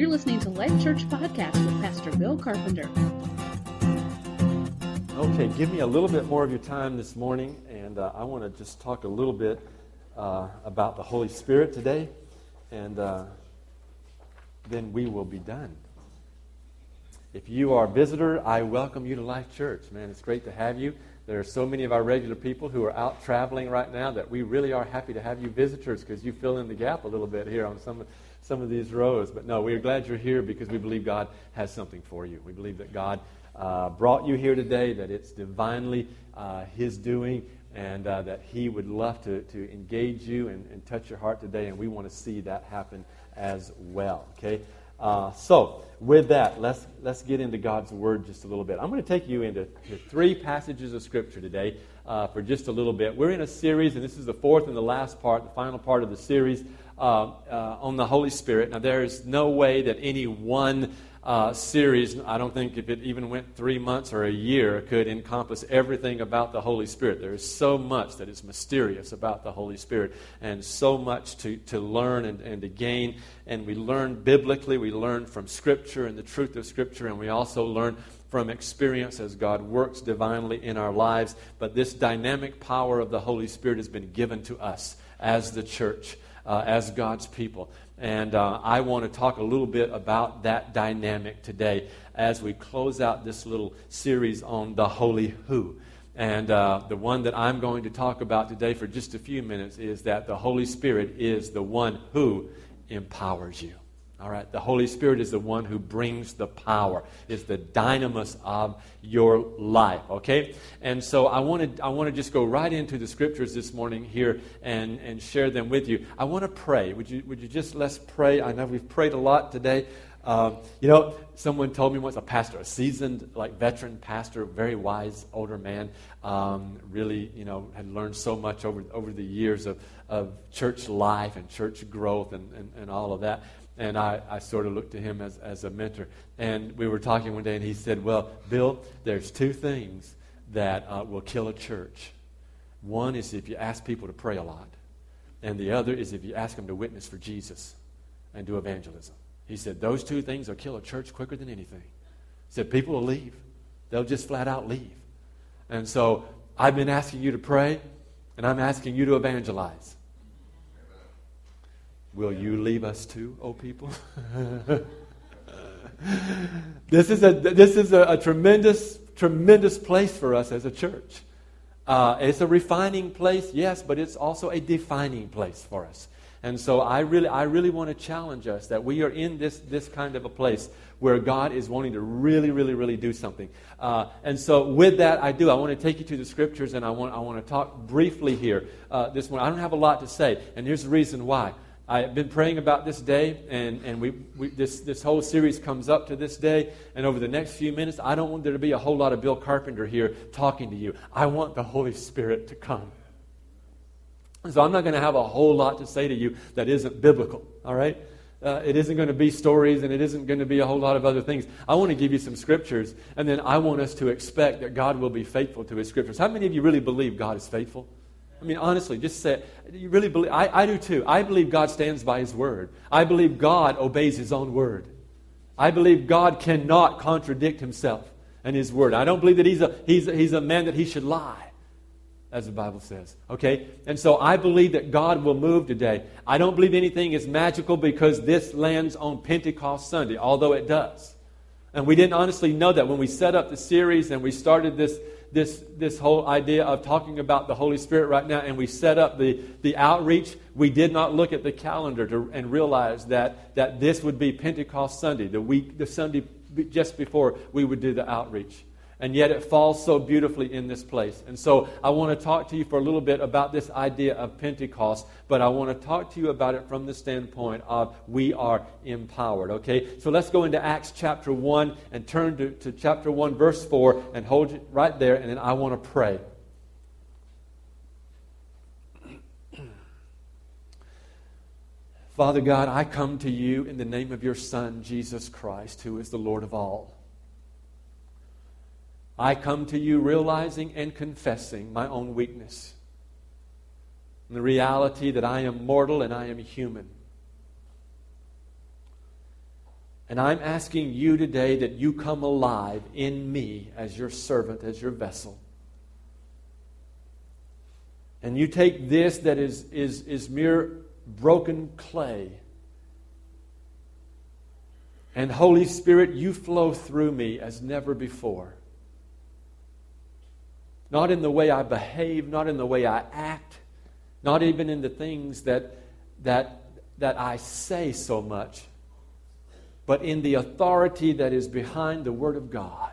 You're listening to Life Church Podcast with Pastor Bill Carpenter. Okay, give me a little bit more of your time this morning, and uh, I want to just talk a little bit uh, about the Holy Spirit today, and uh, then we will be done. If you are a visitor, I welcome you to Life Church. Man, it's great to have you. There are so many of our regular people who are out traveling right now that we really are happy to have you visitors because you fill in the gap a little bit here on some, some of these rows. But no, we are glad you're here because we believe God has something for you. We believe that God uh, brought you here today, that it's divinely uh, His doing, and uh, that He would love to, to engage you and, and touch your heart today, and we want to see that happen as well. Okay? Uh, so, with that, let's, let's get into God's Word just a little bit. I'm going to take you into three passages of Scripture today uh, for just a little bit. We're in a series, and this is the fourth and the last part, the final part of the series uh, on the Holy Spirit. Now, there is no way that any one uh, series, I don't think if it even went three months or a year, could encompass everything about the Holy Spirit. There is so much that is mysterious about the Holy Spirit and so much to, to learn and, and to gain. And we learn biblically, we learn from Scripture and the truth of Scripture, and we also learn from experience as God works divinely in our lives. But this dynamic power of the Holy Spirit has been given to us as the church, uh, as God's people. And uh, I want to talk a little bit about that dynamic today as we close out this little series on the Holy Who. And uh, the one that I'm going to talk about today for just a few minutes is that the Holy Spirit is the one who empowers you. All right, the Holy Spirit is the one who brings the power, is the dynamis of your life. Okay, and so I want to I want to just go right into the scriptures this morning here and and share them with you. I want to pray. Would you would you just let's pray? I know we've prayed a lot today. Um, you know, someone told me once a pastor, a seasoned, like veteran pastor, very wise older man, um, really, you know, had learned so much over over the years of of church life and church growth and, and, and all of that. And I, I sort of looked to him as, as a mentor. And we were talking one day, and he said, Well, Bill, there's two things that uh, will kill a church. One is if you ask people to pray a lot, and the other is if you ask them to witness for Jesus and do evangelism. He said, Those two things will kill a church quicker than anything. He said, People will leave, they'll just flat out leave. And so I've been asking you to pray, and I'm asking you to evangelize. Will you leave us too, O oh people? this is, a, this is a, a, tremendous, tremendous place for us as a church. Uh, it's a refining place, yes, but it's also a defining place for us. And so I really, I really want to challenge us that we are in this, this kind of a place where God is wanting to really, really, really do something. Uh, and so with that, I do. I want to take you to the scriptures and I want, I want to talk briefly here uh, this morning. I don't have a lot to say, and here's the reason why. I've been praying about this day, and, and we, we, this, this whole series comes up to this day. And over the next few minutes, I don't want there to be a whole lot of Bill Carpenter here talking to you. I want the Holy Spirit to come. So I'm not going to have a whole lot to say to you that isn't biblical, all right? Uh, it isn't going to be stories and it isn't going to be a whole lot of other things. I want to give you some scriptures, and then I want us to expect that God will be faithful to his scriptures. How many of you really believe God is faithful? I mean, honestly, just say, you really believe? I, I do too. I believe God stands by His word. I believe God obeys His own word. I believe God cannot contradict Himself and His word. I don't believe that He's a, he's a, he's a man that He should lie, as the Bible says. Okay? And so I believe that God will move today. I don't believe anything is magical because this lands on Pentecost Sunday, although it does. And we didn't honestly know that when we set up the series and we started this this, this whole idea of talking about the Holy Spirit right now and we set up the, the outreach, we did not look at the calendar to, and realize that, that this would be Pentecost Sunday, the week, the Sunday just before we would do the outreach and yet it falls so beautifully in this place. And so I want to talk to you for a little bit about this idea of Pentecost, but I want to talk to you about it from the standpoint of we are empowered. Okay? So let's go into Acts chapter 1 and turn to, to chapter 1, verse 4, and hold it right there, and then I want to pray. Father God, I come to you in the name of your Son, Jesus Christ, who is the Lord of all. I come to you realizing and confessing my own weakness. And the reality that I am mortal and I am human. And I'm asking you today that you come alive in me as your servant, as your vessel. And you take this that is, is, is mere broken clay. And Holy Spirit, you flow through me as never before. Not in the way I behave, not in the way I act, not even in the things that, that, that I say so much, but in the authority that is behind the Word of God.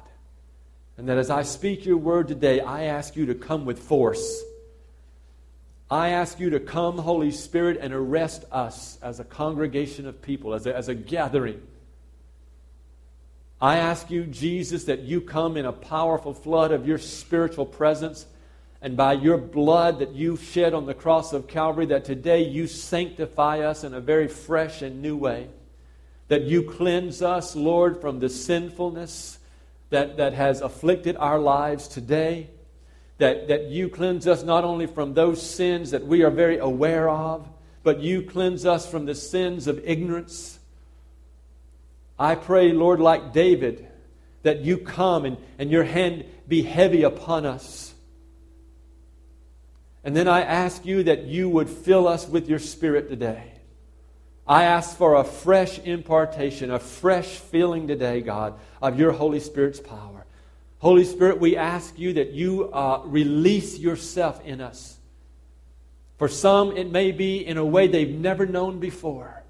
And that as I speak your word today, I ask you to come with force. I ask you to come, Holy Spirit, and arrest us as a congregation of people, as a, as a gathering. I ask you, Jesus, that you come in a powerful flood of your spiritual presence and by your blood that you shed on the cross of Calvary, that today you sanctify us in a very fresh and new way. That you cleanse us, Lord, from the sinfulness that, that has afflicted our lives today. That, that you cleanse us not only from those sins that we are very aware of, but you cleanse us from the sins of ignorance. I pray, Lord, like David, that you come and, and your hand be heavy upon us and then I ask you that you would fill us with your Spirit today. I ask for a fresh impartation, a fresh feeling today, God, of your Holy Spirit's power. Holy Spirit, we ask you that you uh, release yourself in us. For some, it may be in a way they've never known before.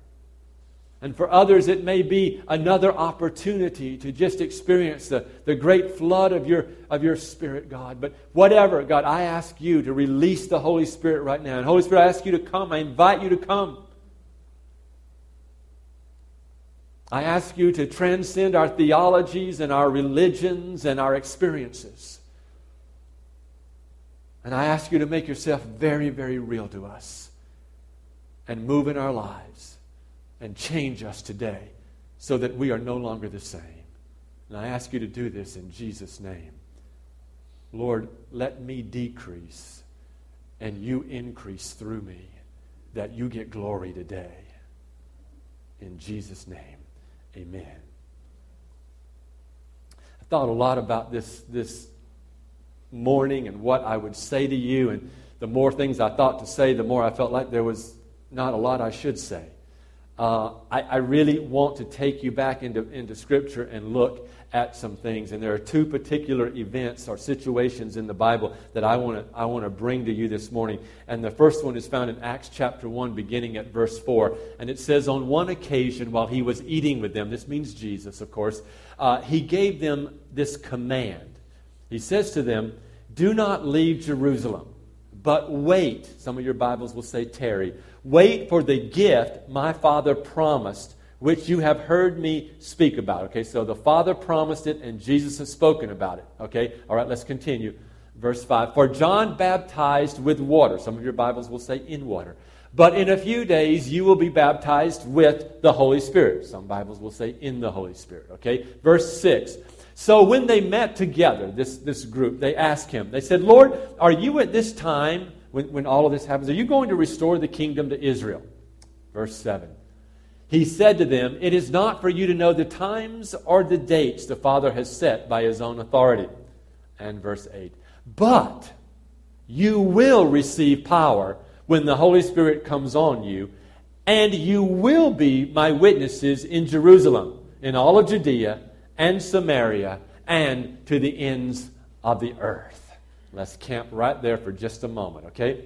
And for others, it may be another opportunity to just experience the, the great flood of your, of your Spirit, God. But whatever, God, I ask you to release the Holy Spirit right now. And Holy Spirit, I ask you to come. I invite you to come. I ask you to transcend our theologies and our religions and our experiences. And I ask you to make yourself very, very real to us and move in our lives and change us today so that we are no longer the same. And I ask you to do this in Jesus' name. Lord, let me decrease and you increase through me, that you get glory today. In Jesus' name, amen. I thought a lot about this, this morning and what I would say to you, and the more things I thought to say, the more I felt like there was not a lot I should say uh, I, I, really want to take you back into, into Scripture and look at some things. And there are two particular events or situations in the Bible that I want to I want to bring to you this morning. And the first one is found in Acts chapter 1, beginning at verse 4. And it says, On one occasion, while he was eating with them, this means Jesus, of course, uh, he gave them this command. He says to them, Do not leave Jerusalem, but wait. Some of your Bibles will say tarry Wait for the gift my Father promised, which you have heard me speak about. Okay, so the Father promised it, and Jesus has spoken about it. Okay, all right, let's continue. Verse 5 For John baptized with water. Some of your Bibles will say in water. But in a few days you will be baptized with the Holy Spirit. Some Bibles will say in the Holy Spirit. Okay, verse 6. So when they met together, this, this group, they asked him, they said, Lord, are you at this time when, when all of this happens? Are you going to restore the kingdom to Israel? Verse 7. He said to them, It is not for you to know the times or the dates the Father has set by his own authority. And verse 8. But you will receive power when the Holy Spirit comes on you, and you will be my witnesses in Jerusalem, in all of Judea and Samaria, and to the ends of the earth. Let's camp right there for just a moment, okay?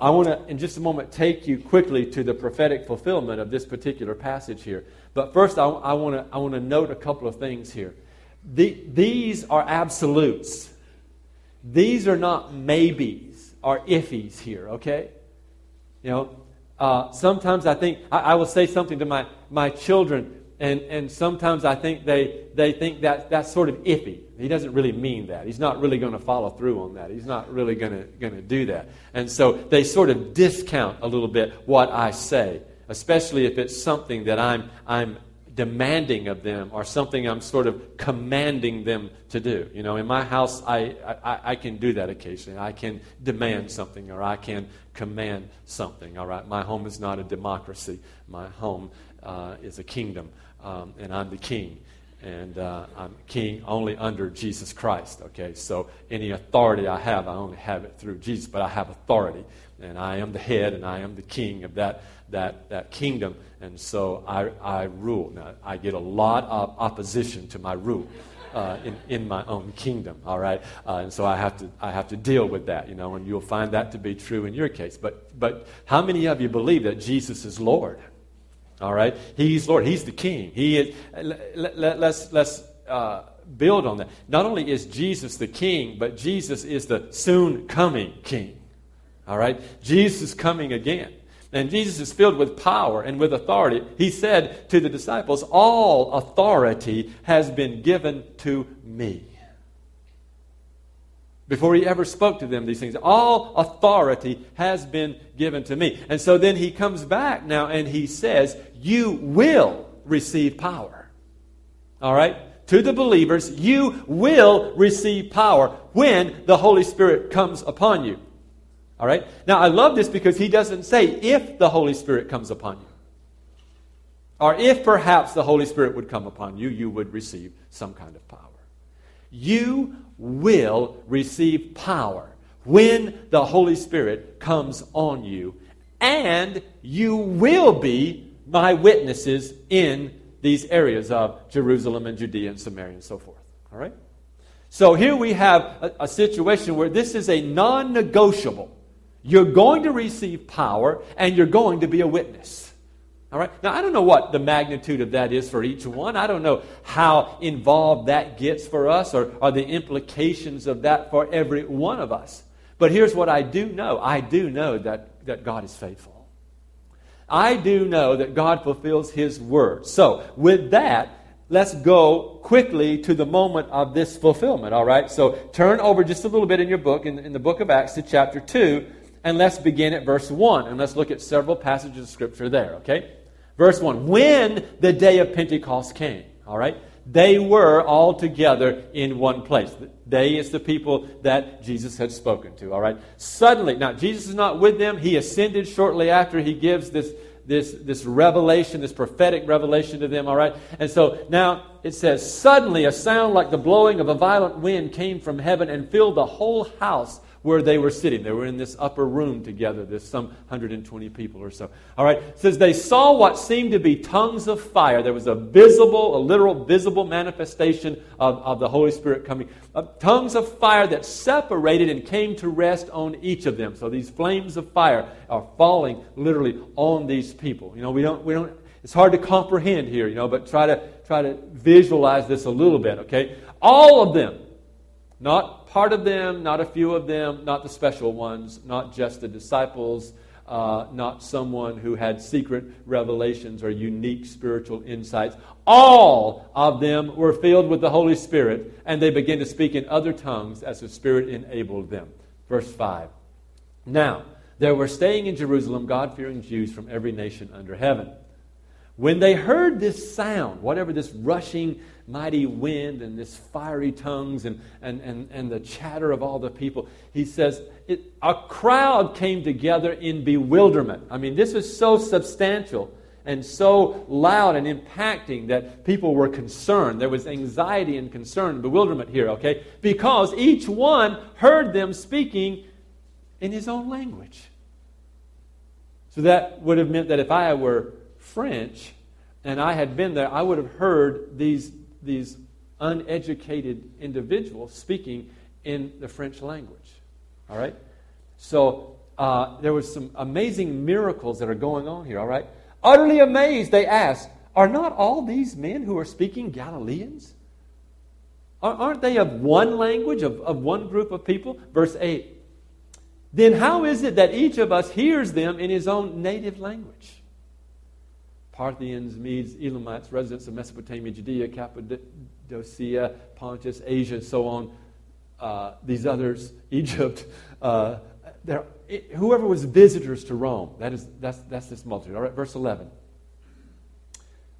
I want to, in just a moment, take you quickly to the prophetic fulfillment of this particular passage here. But first, I, I want to I want to note a couple of things here. The, these are absolutes. These are not maybes or iffies here, okay? You know, uh, sometimes I think, I, I will say something to my, my children and, and sometimes I think they, they think that that's sort of iffy. He doesn't really mean that. He's not really going to follow through on that. He's not really going to, do that. And so they sort of discount a little bit what I say, especially if it's something that I'm, I'm demanding of them or something I'm sort of commanding them to do. You know, in my house, I, I, I can do that occasionally. I can demand something or I can command something. All right, my home is not a democracy. My home uh, is a kingdom, um, and I'm the king. And uh, I'm king only under Jesus Christ. Okay, so any authority I have, I only have it through Jesus, but I have authority, and I am the head, and I am the king of that that that kingdom and so I, I rule. Now, I get a lot of opposition to my rule. Uh, in, in my own kingdom, all right? Uh, and so I have, to, I have to deal with that, you know, and you'll find that to be true in your case. But, but how many of you believe that Jesus is Lord? All right? He's Lord. He's the King. He is, let, let, let's, let's uh, build on that. Not only is Jesus the King, but Jesus is the soon coming King. All right? Jesus is coming again. And Jesus is filled with power and with authority. He said to the disciples, All authority has been given to me. Before he ever spoke to them these things, all authority has been given to me. And so then he comes back now and he says, You will receive power. All right? To the believers, you will receive power when the Holy Spirit comes upon you. All right? Now, I love this because he doesn't say if the Holy Spirit comes upon you. Or if perhaps the Holy Spirit would come upon you, you would receive some kind of power. You will receive power when the Holy Spirit comes on you, and you will be my witnesses in these areas of Jerusalem and Judea and Samaria and so forth. All right? So here we have a, a situation where this is a non negotiable. You're going to receive power and you're going to be a witness. All right? Now, I don't know what the magnitude of that is for each one. I don't know how involved that gets for us or, or the implications of that for every one of us. But here's what I do know I do know that, that God is faithful. I do know that God fulfills His word. So, with that, let's go quickly to the moment of this fulfillment, all right? So, turn over just a little bit in your book, in, in the book of Acts, to chapter 2 and let's begin at verse 1. And let's look at several passages of Scripture there, okay? Verse 1 When the day of Pentecost came, all right? They were all together in one place. They is the people that Jesus had spoken to, all right? Suddenly, now Jesus is not with them. He ascended shortly after he gives this, this, this revelation, this prophetic revelation to them, all right? And so now it says, Suddenly a sound like the blowing of a violent wind came from heaven and filled the whole house where they were sitting. They were in this upper room together. There's some 120 people or so. All right. It says they saw what seemed to be tongues of fire. There was a visible, a literal visible manifestation of, of the Holy Spirit coming. Uh, tongues of fire that separated and came to rest on each of them. So these flames of fire are falling literally on these people. You know, we don't, we don't, it's hard to comprehend here, you know, but try to, try to visualize this a little bit, okay? All of them, not part of them, not a few of them, not the special ones, not just the disciples, uh, not someone who had secret revelations or unique spiritual insights. All of them were filled with the Holy Spirit, and they began to speak in other tongues as the Spirit enabled them. Verse 5. Now, there were staying in Jerusalem God fearing Jews from every nation under heaven. When they heard this sound, whatever this rushing, mighty wind and this fiery tongues and, and, and, and the chatter of all the people, he says, it, a crowd came together in bewilderment. I mean, this is so substantial and so loud and impacting that people were concerned. There was anxiety and concern and bewilderment here, okay? Because each one heard them speaking in his own language. So that would have meant that if I were French and I had been there, I would have heard these, these uneducated individuals speaking in the French language. All right? So uh, there was some amazing miracles that are going on here. All right? Utterly amazed, they asked, Are not all these men who are speaking Galileans? Aren't they of one language, of, of one group of people? Verse 8. Then how is it that each of us hears them in his own native language? Parthians, Medes, Elamites, residents of Mesopotamia, Judea, Cappadocia, Pontus, Asia, so on. Uh, these others, Egypt, uh, whoever was visitors to Rome. That is, that's, that's this multitude. All right, verse 11.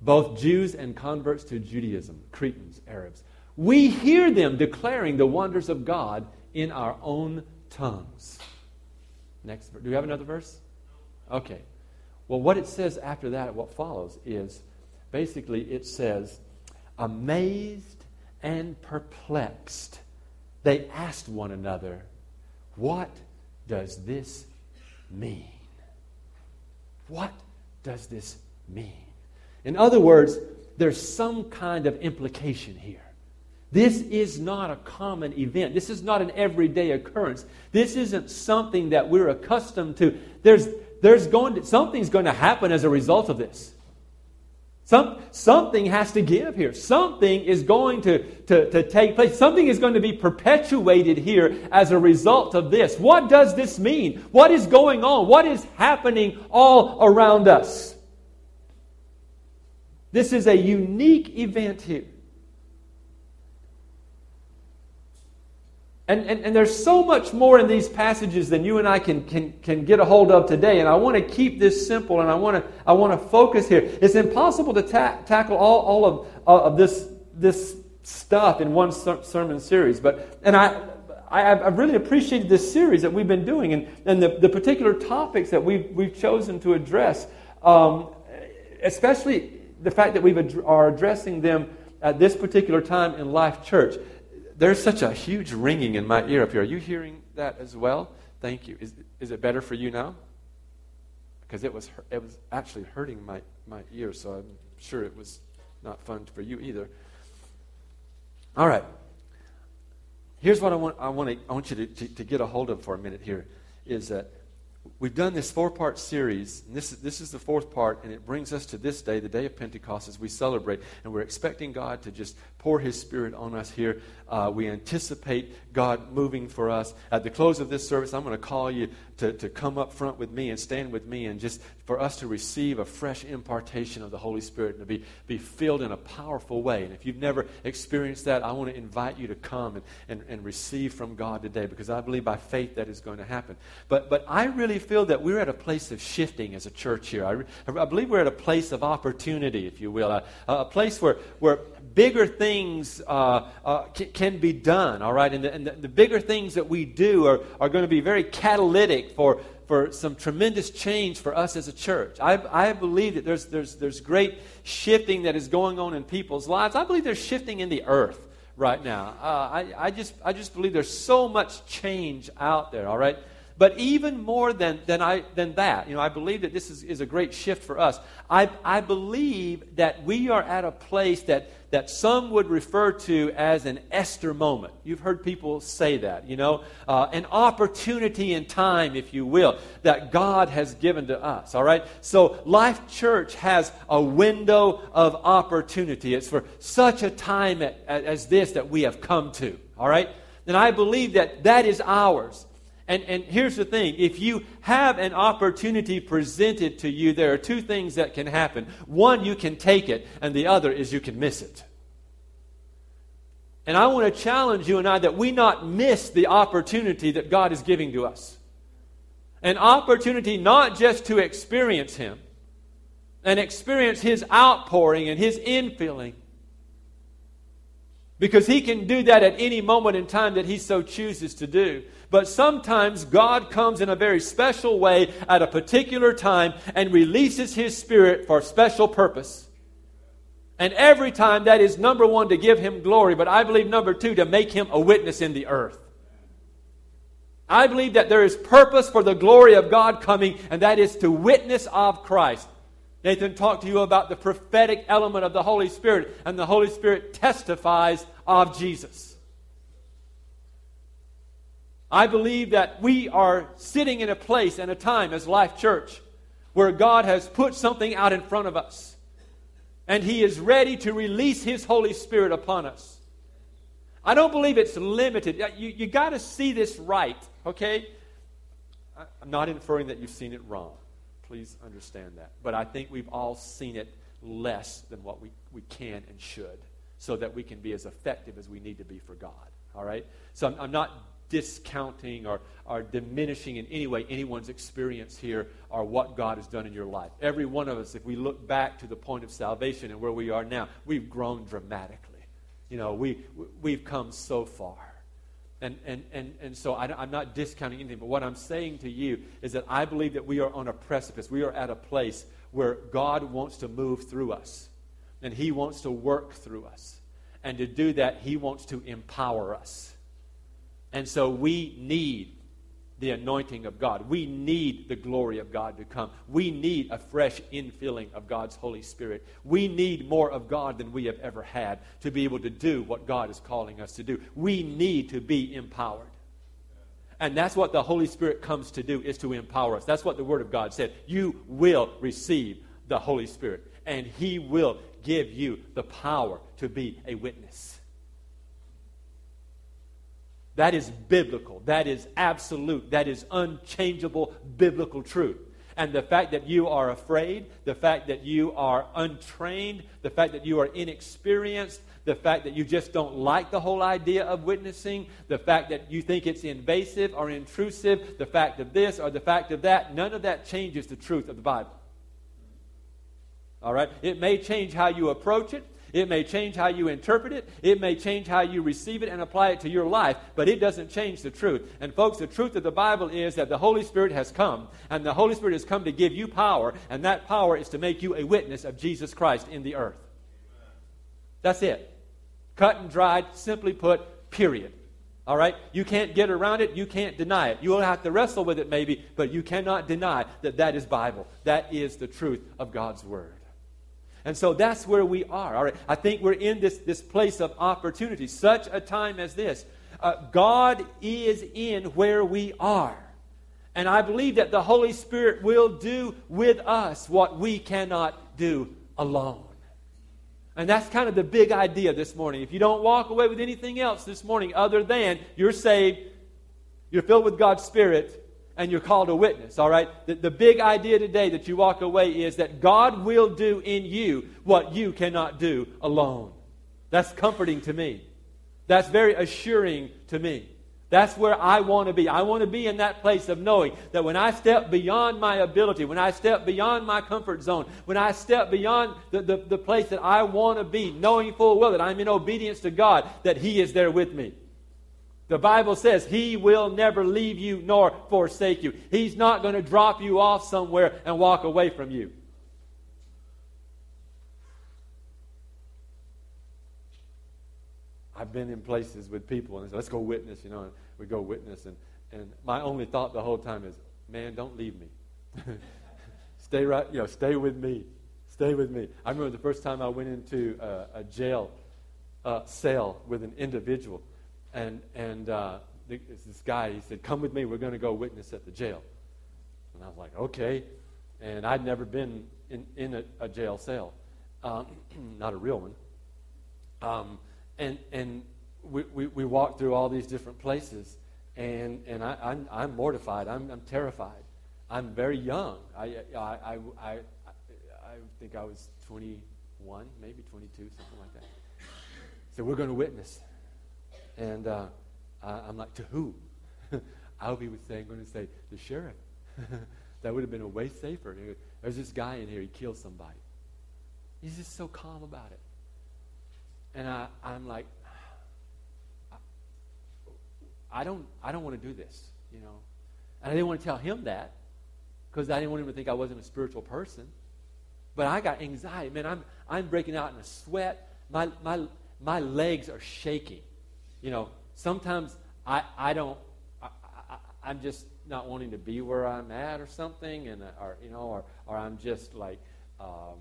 both Jews and converts to Judaism, Cretans, Arabs. We hear them declaring the wonders of God in our own tongues. Next, do we have another verse? Okay. Well, what it says after that, what follows, is basically it says, amazed and perplexed, they asked one another, What does this mean? What does this mean? In other words, there's some kind of implication here. This is not a common event. This is not an everyday occurrence. This isn't something that we're accustomed to. There's, there's going to, something's going to happen as a result of this. Some, something has to give here. Something is going to, to, to take place. Something is going to be perpetuated here as a result of this. What does this mean? What is going on? What is happening all around us? This is a unique event here. And, and, and, there's so much more in these passages than you and I can, can, can get a hold of today. And I want to keep this simple and I want to, I want to focus here. It's impossible to ta- tackle all, all of, uh, of this, this stuff in one ser- sermon series. But, and I, I, have really appreciated this series that we've been doing and, and the, the particular topics that we've, we've chosen to address, um, especially the fact that we ad- are addressing them at this particular time in Life Church there's such a huge ringing in my ear up here. Are you hearing that as well? Thank you. Is, is it better for you now? Because it was, it was actually hurting my, my ear, so I'm sure it was not fun for you either. All right. Here's what I want, I want, to, I want you to, to, to get a hold of for a minute here is that we've done this four part series, and this, this is the fourth part, and it brings us to this day, the day of Pentecost, as we celebrate. And we're expecting God to just pour His Spirit on us here. Uh, we anticipate God moving for us. At the close of this service, I'm going to call you to, to come up front with me and stand with me and just for us to receive a fresh impartation of the Holy Spirit and to be, be filled in a powerful way. And if you've never experienced that, I want to invite you to come and, and, and receive from God today because I believe by faith that is going to happen. But, but I really feel that we're at a place of shifting as a church here. I, I believe we're at a place of opportunity, if you will, a, a place where, where bigger things uh, uh, c- can be done, all right? And, the, and the, the, bigger things that we do are, are going to be very catalytic for, for some tremendous change for us as a church. I, I believe that there's, there's, there's great shifting that is going on in people's lives. I believe there's shifting in the earth right now. Uh, I, I, just, I just believe there's so much change out there, all right? But even more than, than, I, than that, you know, I believe that this is, is a great shift for us. I, I believe that we are at a place that, that some would refer to as an Esther moment. You've heard people say that, you know, uh, an opportunity in time, if you will, that God has given to us, all right? So Life Church has a window of opportunity. It's for such a time at, as this that we have come to, all right? And I believe that that is ours. And, and here's the thing if you have an opportunity presented to you, there are two things that can happen. One, you can take it, and the other is you can miss it. And I want to challenge you and I that we not miss the opportunity that God is giving to us. An opportunity not just to experience Him and experience His outpouring and His infilling, because He can do that at any moment in time that He so chooses to do. But sometimes God comes in a very special way at a particular time and releases His Spirit for a special purpose. And every time that is number one to give Him glory, but I believe number two to make Him a witness in the earth. I believe that there is purpose for the glory of God coming, and that is to witness of Christ. Nathan talked to you about the prophetic element of the Holy Spirit, and the Holy Spirit testifies of Jesus. I believe that we are sitting in a place and a time as Life Church where God has put something out in front of us. And He is ready to release His Holy Spirit upon us. I don't believe it's limited. You, you got to see this right, okay? I'm not inferring that you've seen it wrong. Please understand that. But I think we've all seen it less than what we, we can and should so that we can be as effective as we need to be for God. All right? So I'm, I'm not discounting or, or diminishing in any way anyone's experience here or what God has done in your life. Every one of us, if we look back to the point of salvation and where we are now, we've grown dramatically. You know, we, we've come so far. And, and, and, and so I, am not discounting anything, but what I'm saying to you is that I believe that we are on a precipice. We are at a place where God wants to move through us, and He wants to work through us. And to do that, He wants to empower us. And so we need the anointing of God. We need the glory of God to come. We need a fresh infilling of God's Holy Spirit. We need more of God than we have ever had to be able to do what God is calling us to do. We need to be empowered. And that's what the Holy Spirit comes to do is to empower us. That's what the word of God said. You will receive the Holy Spirit and he will give you the power to be a witness. That is biblical. That is absolute. That is unchangeable biblical truth. And the fact that you are afraid, the fact that you are untrained, the fact that you are inexperienced, the fact that you just don't like the whole idea of witnessing, the fact that you think it's invasive or intrusive, the fact of this or the fact of that, none of that changes the truth of the Bible. All right? It may change how you approach it. It may change how you interpret it. It may change how you receive it and apply it to your life, but it doesn't change the truth. And, folks, the truth of the Bible is that the Holy Spirit has come, and the Holy Spirit has come to give you power, and that power is to make you a witness of Jesus Christ in the earth. That's it. Cut and dried, simply put, period. All right? You can't get around it. You can't deny it. You will have to wrestle with it maybe, but you cannot deny that that is Bible. That is the truth of God's Word. And so that's where we are. All right. I think we're in this, this place of opportunity, such a time as this. Uh, God is in where we are. And I believe that the Holy Spirit will do with us what we cannot do alone. And that's kind of the big idea this morning. If you don't walk away with anything else this morning other than you're saved, you're filled with God's Spirit, and you're called a witness, all right? The, the big idea today that you walk away is that God will do in you what you cannot do alone. That's comforting to me. That's very assuring to me. That's where I want to be. I want to be in that place of knowing that when I step beyond my ability, when I step beyond my comfort zone, when I step beyond the, the, the place that I want to be, knowing full well that I'm in obedience to God, that He is there with me. The Bible says He will never leave you nor forsake you. He's not going to drop you off somewhere and walk away from you. I've been in places with people and they say, let's go witness, you know, and we go witness. And, and my only thought the whole time is, man, don't leave me. stay right, you know, stay with me. Stay with me. I remember the first time I went into a, a jail uh, cell with an individual and, and uh, this guy, he said, Come with me, we're going to go witness at the jail. And I was like, Okay. And I'd never been in, in a, a jail cell, um, not a real one. Um, and and we, we, we walked through all these different places, and, and I, I'm, I'm mortified. I'm, I'm terrified. I'm very young. I, I, I, I, I think I was 21, maybe 22, something like that. So we're going to witness. And uh, I'm like, to who? He was saying, going to say, the sheriff. that would have been a way safer. There's this guy in here, he killed somebody. He's just so calm about it. And I, I'm like, I don't, I don't want to do this, you know. And I didn't want to tell him that because I didn't want him to think I wasn't a spiritual person. But I got anxiety. Man, I'm, I'm breaking out in a sweat. My, my, my legs are shaking. You know, sometimes I, I don't, I, I, am just not wanting to be where I'm at or something, and or you know, or or I'm just like um,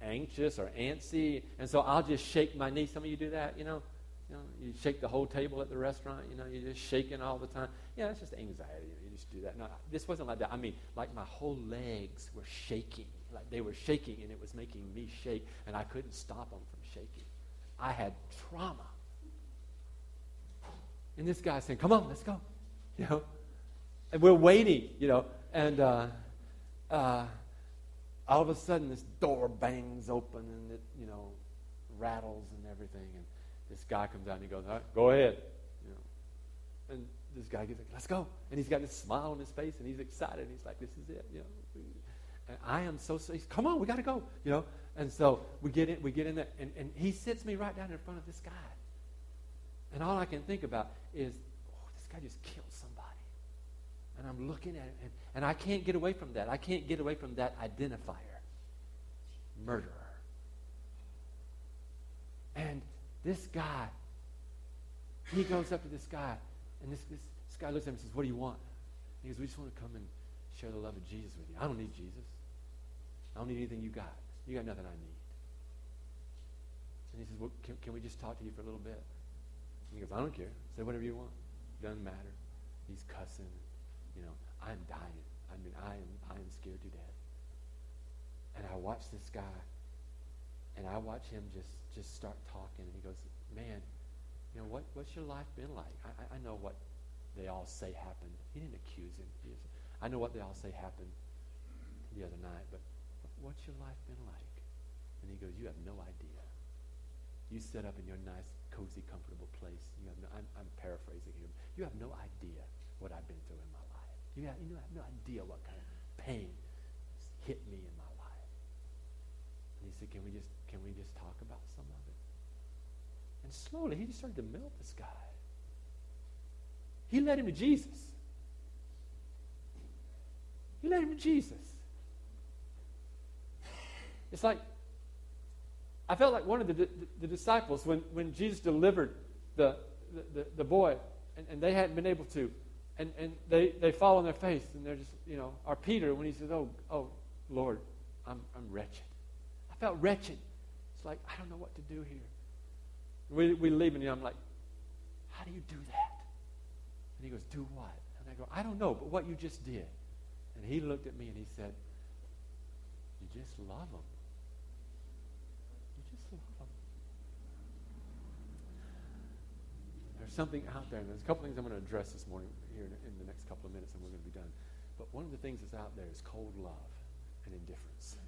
anxious or antsy, and so I'll just shake my knee. Some of you do that, you know. You know, you shake the whole table at the restaurant. You know, you're just shaking all the time. Yeah, it's just anxiety. You just do that. No, this wasn't like that. I mean, like my whole legs were shaking. Like they were shaking, and it was making me shake, and I couldn't stop them from shaking. I had trauma. And this guy's saying, Come on, let's go. You know? And we're waiting, you know. And uh, uh, all of a sudden, this door bangs open and it, you know, rattles and everything. And this guy comes out and he goes, Go ahead. You know. and this guy gets like, let's go. And he's got this smile on his face, and he's excited. And he's like, this is it, you know. And I am so, so come on, we got to go, you know. And so we get in, we get in there, and, and he sits me right down in front of this guy. And all I can think about is, oh, this guy just killed somebody. And I'm looking at it, and, and I can't get away from that. I can't get away from that identifier murderer. And this guy, he goes up to this guy, and this, this, this guy looks at him and says, What do you want? And he goes, We just want to come and share the love of Jesus with you. I don't need Jesus. I don't need anything you got. You got nothing I need. And he says, Well, can, can we just talk to you for a little bit? He goes, I don't care. Say whatever you want. Doesn't matter. He's cussing. You know, I'm dying. I mean, I am, I am scared to death. And I watch this guy, and I watch him just, just start talking, and he goes, man, you know, what, what's your life been like? I, I know what they all say happened. He didn't accuse him. I know what they all say happened the other night, but what's your life been like? And he goes, you have no idea. You set up in your nice, cozy, comfortable place. You have no, I'm, I'm paraphrasing him. You have no idea what I've been through in my life. You have, you have no idea what kind of pain hit me in my life. And he said, can we just, can we just talk about some of it? And slowly, he just started to melt this guy. He led him to Jesus. He led him to Jesus. It's like, I felt like one of the, the, the disciples when, when Jesus delivered the, the, the boy and, and, they hadn't been able to, and, and they, they fall on their face and they're just, you know, or Peter when he says, Oh, oh, Lord, I'm, I'm wretched. I felt wretched. It's like, I don't know what to do here. We, we leave, and I'm like, how do you do that? And he goes, do what? And I go, I don't know, but what you just did. And he looked at me and he said, you just love them. You just love them. There's something out there, and there's a couple things I'm going to address this morning here in, in the next couple of minutes, and we're going to be done. But one of the things that's out there is cold love and indifference.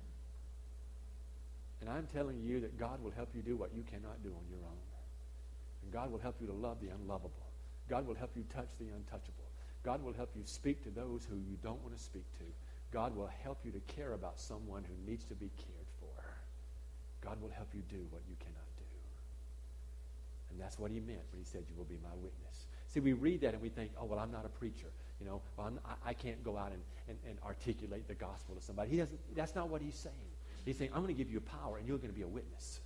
And I'm telling you that God will help you do what you cannot do on your own. And God will help you to love the unlovable. God will help you touch the untouchable. God will help you speak to those who you don't want to speak to. God will help you to care about someone who needs to be cared for. God will help you do what you cannot. And that's what he meant when he said, You will be my witness. See, we read that and we think, Oh, well, I'm not a preacher. You know, well, I, I can't go out and, and, and articulate the gospel to somebody. He doesn't, that's not what he's saying. He's saying, I'm going to give you power and you're going to be a witness.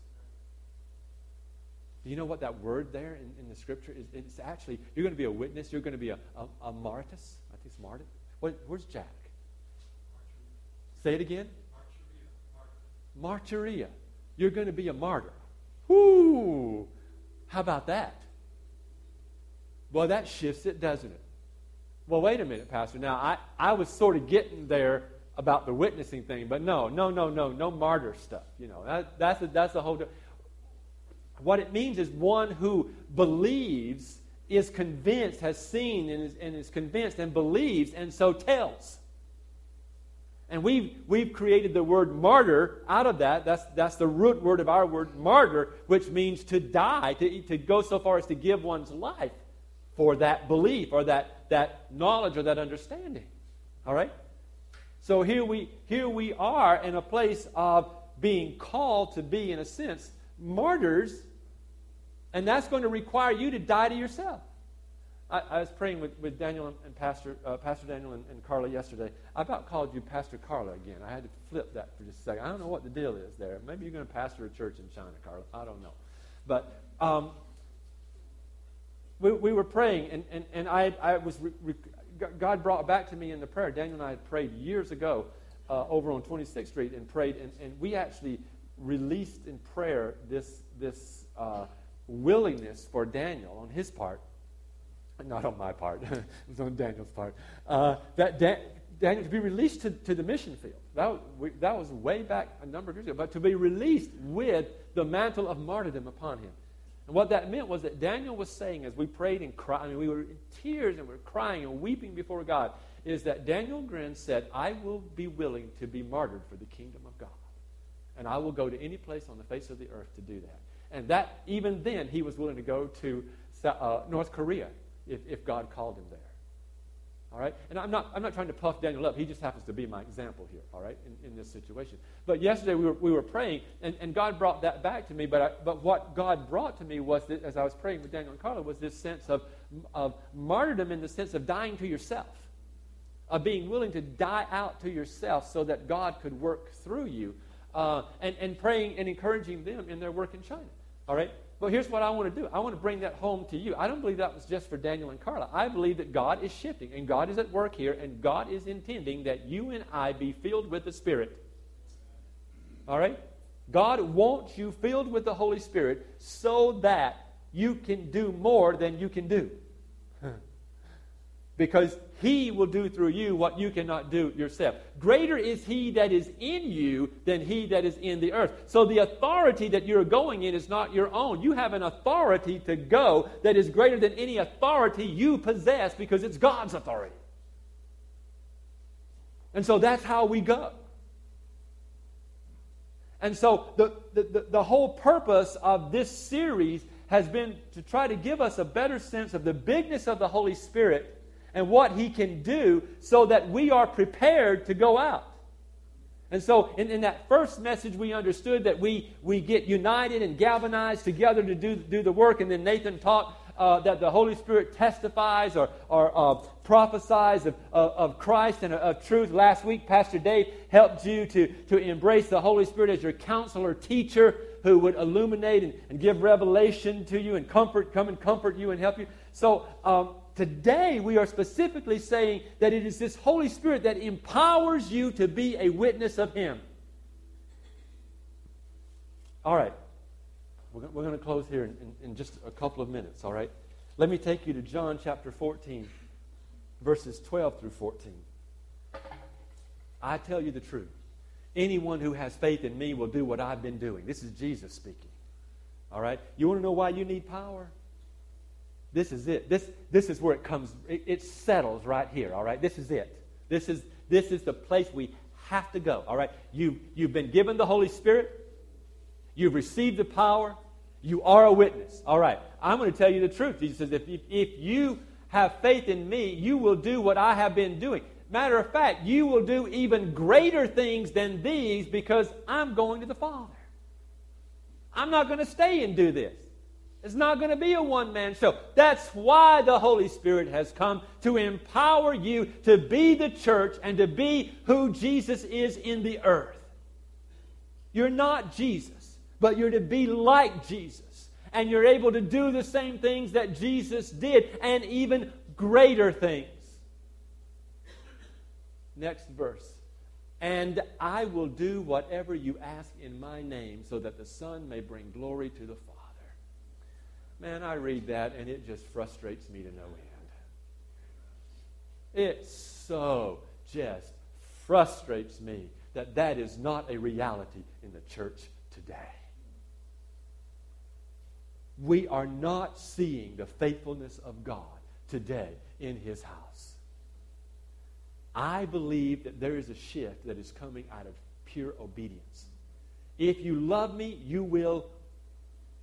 Do you know what that word there in, in the scripture is? It's actually, you're going to be a witness. You're going to be a, a, a martyrs. I think it's martyr. What, where's Jack? Say it again. Martyria. You're going to be a martyr. Whoo! How about that? Well, that shifts it, doesn't it? Well, wait a minute, Pastor. Now, I, I was sort of getting there about the witnessing thing, but no, no, no, no, no martyr stuff. You know, that, that's a, that's a whole. What it means is one who believes, is convinced, has seen, and is, and is convinced, and believes, and so tells. And we've, we've created the word martyr out of that. That's, that's the root word of our word martyr, which means to die, to, to go so far as to give one's life for that belief or that, that knowledge or that understanding. All right? So here we, here we are in a place of being called to be, in a sense, martyrs, and that's going to require you to die to yourself. I, I was praying with, with Daniel and, Pastor, uh, Pastor Daniel and, and, Carla yesterday. I about called you Pastor Carla again. I had to flip that for just a second. I don't know what the deal is there. Maybe you're going to pastor a church in China, Carla. I don't know. But um, we, we were praying, and, and, and I, I was re, re, God brought back to me in the prayer. Daniel and I had prayed years ago uh, over on 26th Street and prayed, and, and we actually released in prayer this, this uh, willingness for Daniel on his part, not on my part, it was on Daniel's part, uh, that da- Daniel to be released to, to the mission field. That we, that was way back a number of years ago, but to be released with the mantle of martyrdom upon him. And what that meant was that Daniel was saying, as we prayed and cried, I mean, we were in tears and we were crying and weeping before God, is that Daniel Grin said, I will be willing to be martyred for the kingdom of God. And I will go to any place on the face of the earth to do that. And that, even then, he was willing to go to uh, North Korea if, if God called him there. All right? And I'm not, I'm not trying to puff Daniel up. He just happens to be my example here, all right, in, in this situation. But yesterday we were, we were praying, and, and God brought that back to me. But, I, but what God brought to me was, that, as I was praying with Daniel and Carla, was this sense of, of martyrdom in the sense of dying to yourself, of being willing to die out to yourself so that God could work through you, uh, and, and praying and encouraging them in their work in China. All right? But here's what I want to do I want to bring that home to you. I don't believe that was just for Daniel and Carla. I believe that God is shifting, and God is at work here, and God is intending that you and I be filled with the Spirit. All right? God wants you filled with the Holy Spirit so that you can do more than you can do. Because he will do through you what you cannot do yourself. Greater is he that is in you than he that is in the earth. So the authority that you're going in is not your own. You have an authority to go that is greater than any authority you possess because it's God's authority. And so that's how we go. And so the, the, the, whole purpose of this series has been to try to give us a better sense of the bigness of the Holy Spirit and what He can do so that we are prepared to go out. And so, in, in that first message, we understood that we, we get united and galvanized together to do, do the work. And then Nathan taught uh, that the Holy Spirit testifies or, or uh, prophesies of, of, of, Christ and of truth. Last week, Pastor Dave helped you to, to embrace the Holy Spirit as your counselor, teacher, who would illuminate and, and give revelation to you and comfort, come and comfort you and help you. So, um, today we are specifically saying that it is this Holy Spirit that empowers you to be a witness of Him. All right. We're, going to close here in just a couple of minutes, all right? Let me take you to John chapter 14, verses 12 through 14. I tell you the truth. Anyone who has faith in me will do what I've been doing. This is Jesus speaking. All right? You want to know why you need power? This is it. This, this is where it comes, it, it settles right here, all right? This is it. This is, this is the place we have to go, all right? You, you've been given the Holy Spirit. You've received the power. You are a witness. All right. I'm going to tell you the truth. Jesus says, if, if, if you have faith in me, you will do what I have been doing. Matter of fact, you will do even greater things than these because I'm going to the Father. I'm not going to stay and do this. It's not going to be a one man show. That's why the Holy Spirit has come to empower you to be the church and to be who Jesus is in the earth. You're not Jesus, but you're to be like Jesus. And you're able to do the same things that Jesus did and even greater things. Next verse. And I will do whatever you ask in my name so that the Son may bring glory to the Father. Man, I read that and it just frustrates me to no end. It so just frustrates me that that is not a reality in the church today. We are not seeing the faithfulness of God today in His house. I believe that there is a shift that is coming out of pure obedience. If you love me, you will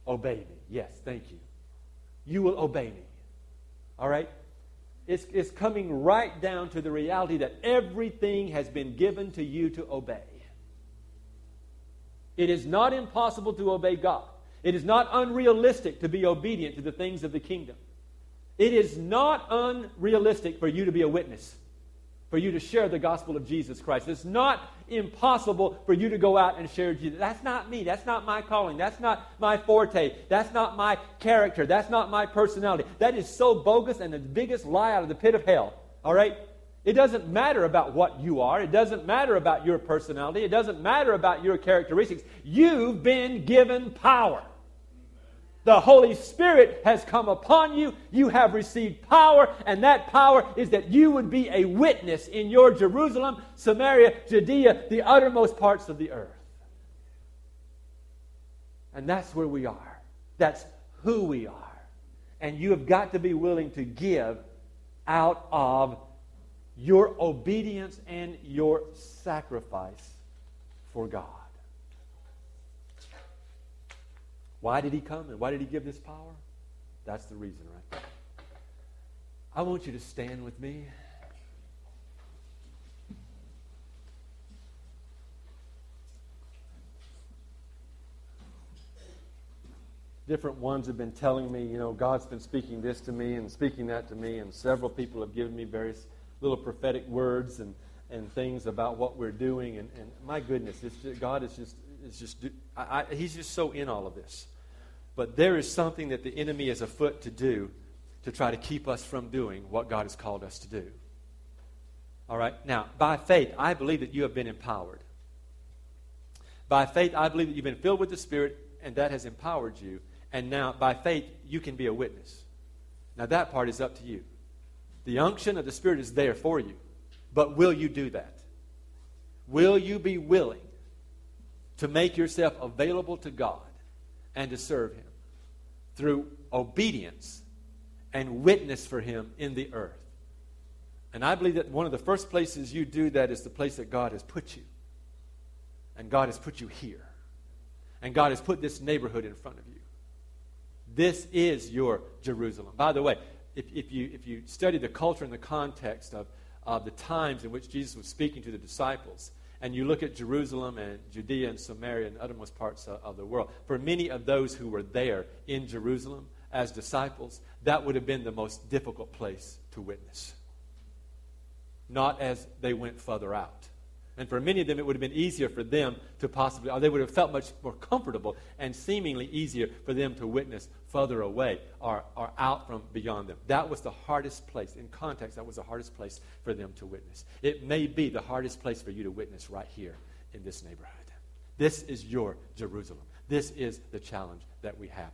obey me. Yes, thank you. You will obey me. All right? It's, it's coming right down to the reality that everything has been given to you to obey. It is not impossible to obey God. It is not unrealistic to be obedient to the things of the kingdom. It is not unrealistic for you to be a witness for you to share the gospel of Jesus Christ. It's not impossible for you to go out and share Jesus. That's not me. That's not my calling. That's not my forte. That's not my character. That's not my personality. That is so bogus and the biggest lie out of the pit of hell. All right? It doesn't matter about what you are. It doesn't matter about your personality. It doesn't matter about your characteristics. You've been given power. The Holy Spirit has come upon you. You have received power, and that power is that you would be a witness in your Jerusalem, Samaria, Judea, the uttermost parts of the earth. And that's where we are. That's who we are. And you have got to be willing to give out of your obedience and your sacrifice for God. Why did he come and why did he give this power? That's the reason right. I want you to stand with me. different ones have been telling me, you know, God's been speaking this to me and speaking that to me, and several people have given me various little prophetic words and, and things about what we're doing. And, and my goodness, just, God is just, is just I, I, He's just so in all of this. But there is something that the enemy is afoot to do to try to keep us from doing what God has called us to do. All right? Now, by faith, I believe that you have been empowered. By faith, I believe that you've been filled with the Spirit, and that has empowered you and now, by faith, you can be a witness. Now, that part is up to you. The unction of the Spirit is there for you. But will you do that? Will you be willing to make yourself available to God and to serve Him through obedience and witness for Him in the earth? And I believe that one of the first places you do that is the place that God has put you. And God has put you here. And God has put this neighborhood in front of you. This is your Jerusalem. By the way, if, if, you, if you study the culture and the context of, of the times in which Jesus was speaking to the disciples, and you look at Jerusalem and Judea and Samaria and uttermost parts of, of the world, for many of those who were there in Jerusalem as disciples, that would have been the most difficult place to witness. Not as they went further out. And for many of them, it would have been easier for them to possibly, or they would have felt much more comfortable and seemingly easier for them to witness further away or, or out from beyond them. That was the hardest place. In context, that was the hardest place for them to witness. It may be the hardest place for you to witness right here in this neighborhood. This is your Jerusalem. This is the challenge that we have.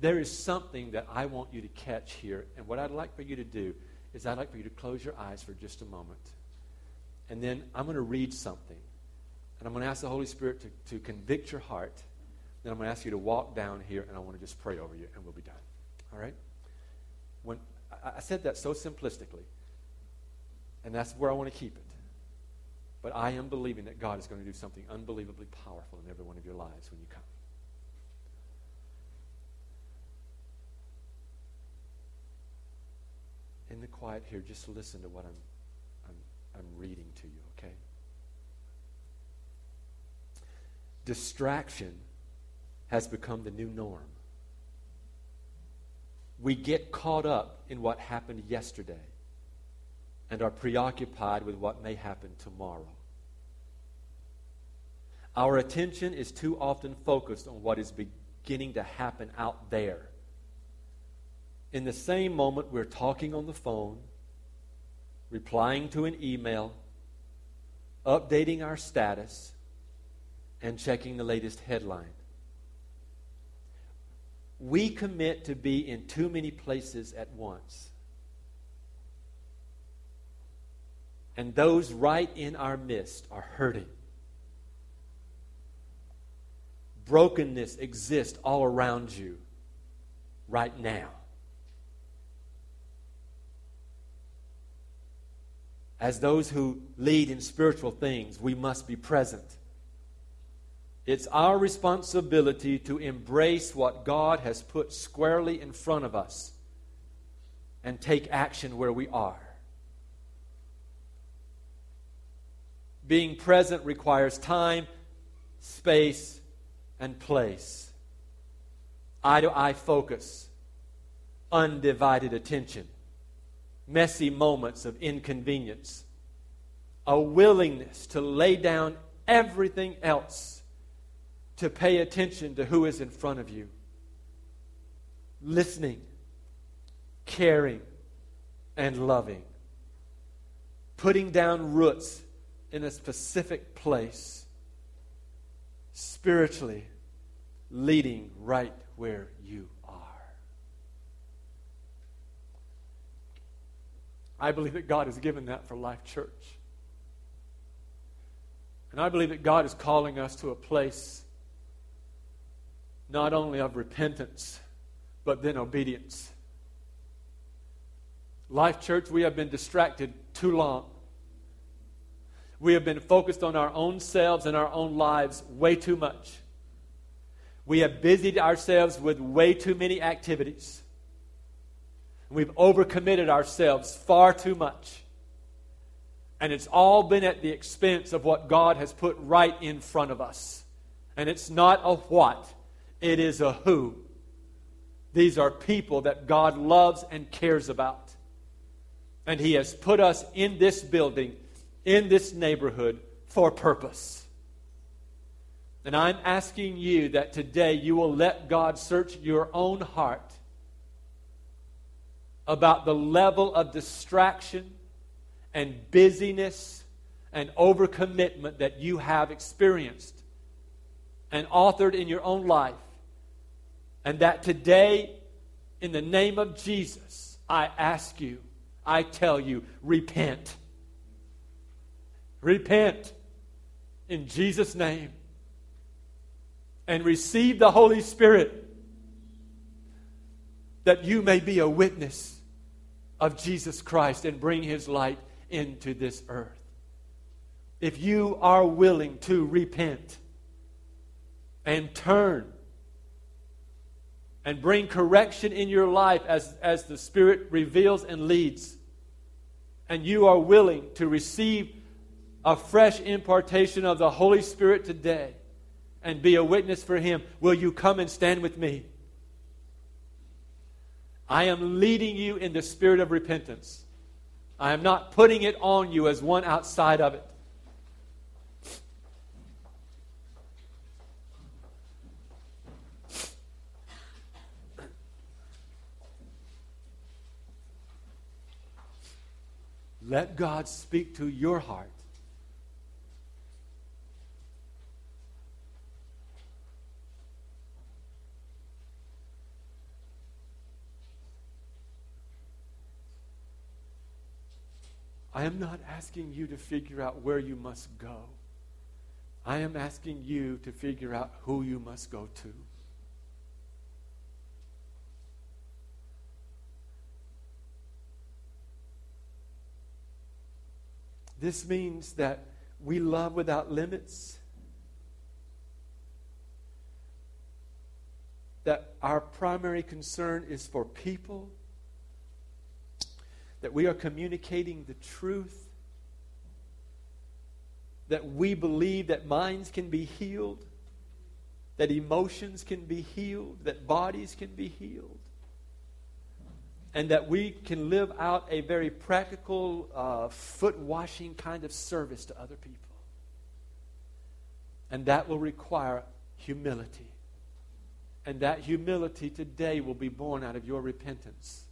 There is something that I want you to catch here, and what I'd like for you to do is I'd like for you to close your eyes for just a moment. And then I'm going to read something. And I'm going to ask the Holy Spirit to, to convict your heart. Then I'm going to ask you to walk down here, and I want to just pray over you, and we'll be done. All right? When I, I said that so simplistically, and that's where I want to keep it. But I am believing that God is going to do something unbelievably powerful in every one of your lives when you come. In the quiet here, just listen to what I'm I'm reading to you, okay? Distraction has become the new norm. We get caught up in what happened yesterday and are preoccupied with what may happen tomorrow. Our attention is too often focused on what is beginning to happen out there. In the same moment, we're talking on the phone replying to an email, updating our status, and checking the latest headline. We commit to be in too many places at once. And those right in our midst are hurting. Brokenness exists all around you right now. As those who lead in spiritual things, we must be present. It's our responsibility to embrace what God has put squarely in front of us and take action where we are. Being present requires time, space, and place. Eye to eye focus, undivided attention messy moments of inconvenience, a willingness to lay down everything else to pay attention to who is in front of you, listening, caring, and loving, putting down roots in a specific place, spiritually leading right where you are. I believe that God has given that for Life Church. And I believe that God is calling us to a place not only of repentance, but then obedience. Life Church, we have been distracted too long. We have been focused on our own selves and our own lives way too much. We have busied ourselves with way too many activities. We've overcommitted ourselves far too much. And it's all been at the expense of what God has put right in front of us. And it's not a what, it is a who. These are people that God loves and cares about. And He has put us in this building, in this neighborhood, for purpose. And I'm asking you that today you will let God search your own heart about the level of distraction and busyness and overcommitment that you have experienced and authored in your own life. And that today, in the name of Jesus, I ask you, I tell you, repent. Repent in Jesus' name and receive the Holy Spirit that you may be a witness of Jesus Christ and bring his light into this earth. If you are willing to repent and turn and bring correction in your life as, as the Spirit reveals and leads, and you are willing to receive a fresh impartation of the Holy Spirit today and be a witness for Him, will you come and stand with me? I am leading you in the spirit of repentance. I am not putting it on you as one outside of it. Let God speak to your heart. I am not asking you to figure out where you must go. I am asking you to figure out who you must go to. This means that we love without limits. That our primary concern is for people. That we are communicating the truth, that we believe that minds can be healed, that emotions can be healed, that bodies can be healed, and that we can live out a very practical, uh, foot washing kind of service to other people. And that will require humility. And that humility today will be born out of your repentance.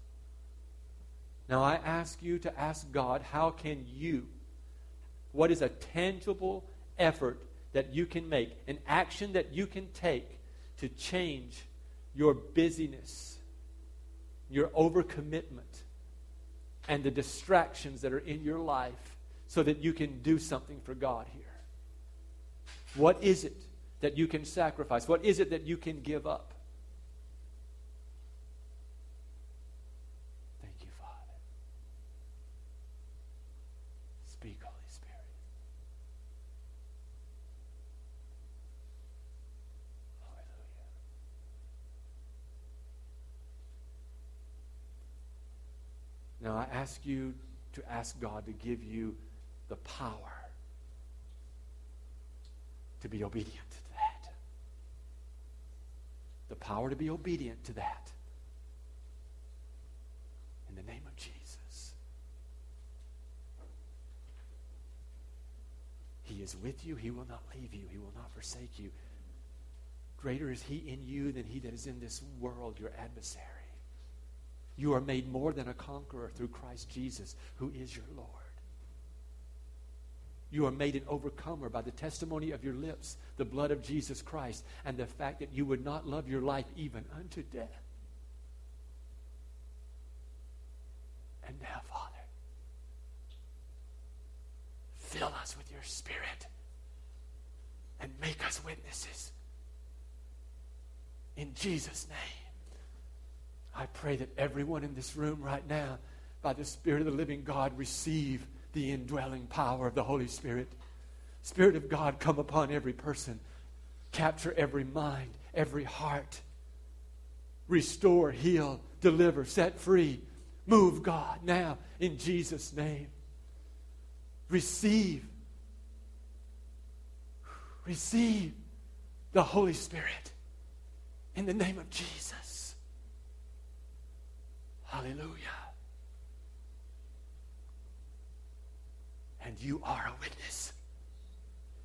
Now I ask you to ask God, how can you? What is a tangible effort that you can make, an action that you can take to change your busyness, your overcommitment, and the distractions that are in your life so that you can do something for God here? What is it that you can sacrifice? What is it that you can give up? Now, I ask you to ask God to give you the power to be obedient to that. The power to be obedient to that. In the name of Jesus. He is with you. He will not leave you. He will not forsake you. Greater is He in you than He that is in this world, your adversary. You are made more than a conqueror through Christ Jesus, who is your Lord. You are made an overcomer by the testimony of your lips, the blood of Jesus Christ, and the fact that you would not love your life even unto death. And now, Father, fill us with your Spirit and make us witnesses. In Jesus' name. I pray that everyone in this room right now, by the Spirit of the living God, receive the indwelling power of the Holy Spirit. Spirit of God, come upon every person. Capture every mind, every heart. Restore, heal, deliver, set free. Move, God, now in Jesus' name. Receive. Receive the Holy Spirit in the name of Jesus. Hallelujah. And you are a witness.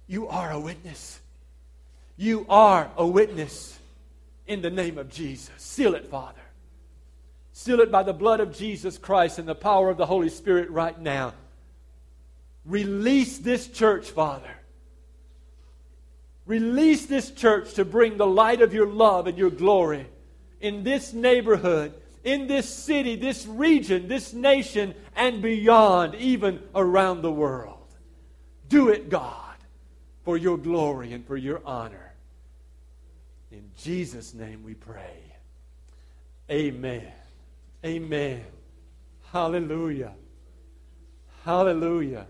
You are a witness. You are a witness in the name of Jesus. Seal it, Father. Seal it by the blood of Jesus Christ and the power of the Holy Spirit right now. Release this church, Father. Release this church to bring the light of your love and your glory in this neighborhood, in this city, this region, this nation, and beyond, even around the world. Do it, God, for your glory and for your honor. In Jesus' name we pray. Amen. Amen. Hallelujah. Hallelujah.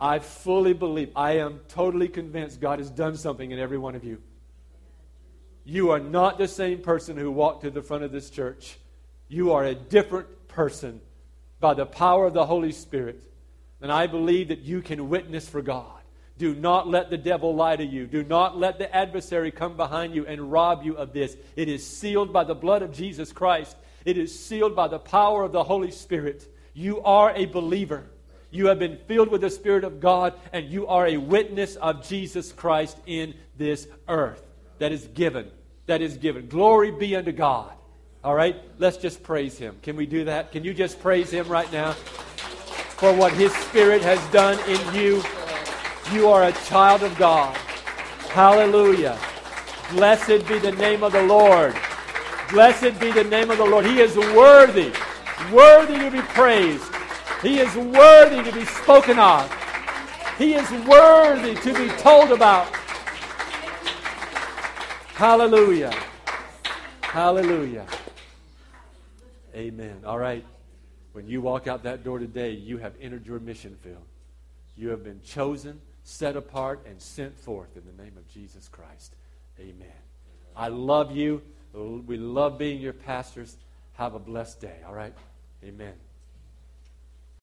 I fully believe, I am totally convinced God has done something in every one of you. You are not the same person who walked to the front of this church. You are a different person by the power of the Holy Spirit. And I believe that you can witness for God. Do not let the devil lie to you. Do not let the adversary come behind you and rob you of this. It is sealed by the blood of Jesus Christ, it is sealed by the power of the Holy Spirit. You are a believer. You have been filled with the Spirit of God, and you are a witness of Jesus Christ in this earth. That is given. That is given. Glory be unto God. All right? Let's just praise Him. Can we do that? Can you just praise Him right now for what His Spirit has done in you? You are a child of God. Hallelujah. Blessed be the name of the Lord. Blessed be the name of the Lord. He is worthy, worthy to be praised. He is worthy to be spoken of. He is worthy to be told about. Hallelujah. Hallelujah. Amen. All right. When you walk out that door today, you have entered your mission field. You have been chosen, set apart, and sent forth in the name of Jesus Christ. Amen. I love you. We love being your pastors. Have a blessed day. All right? Amen.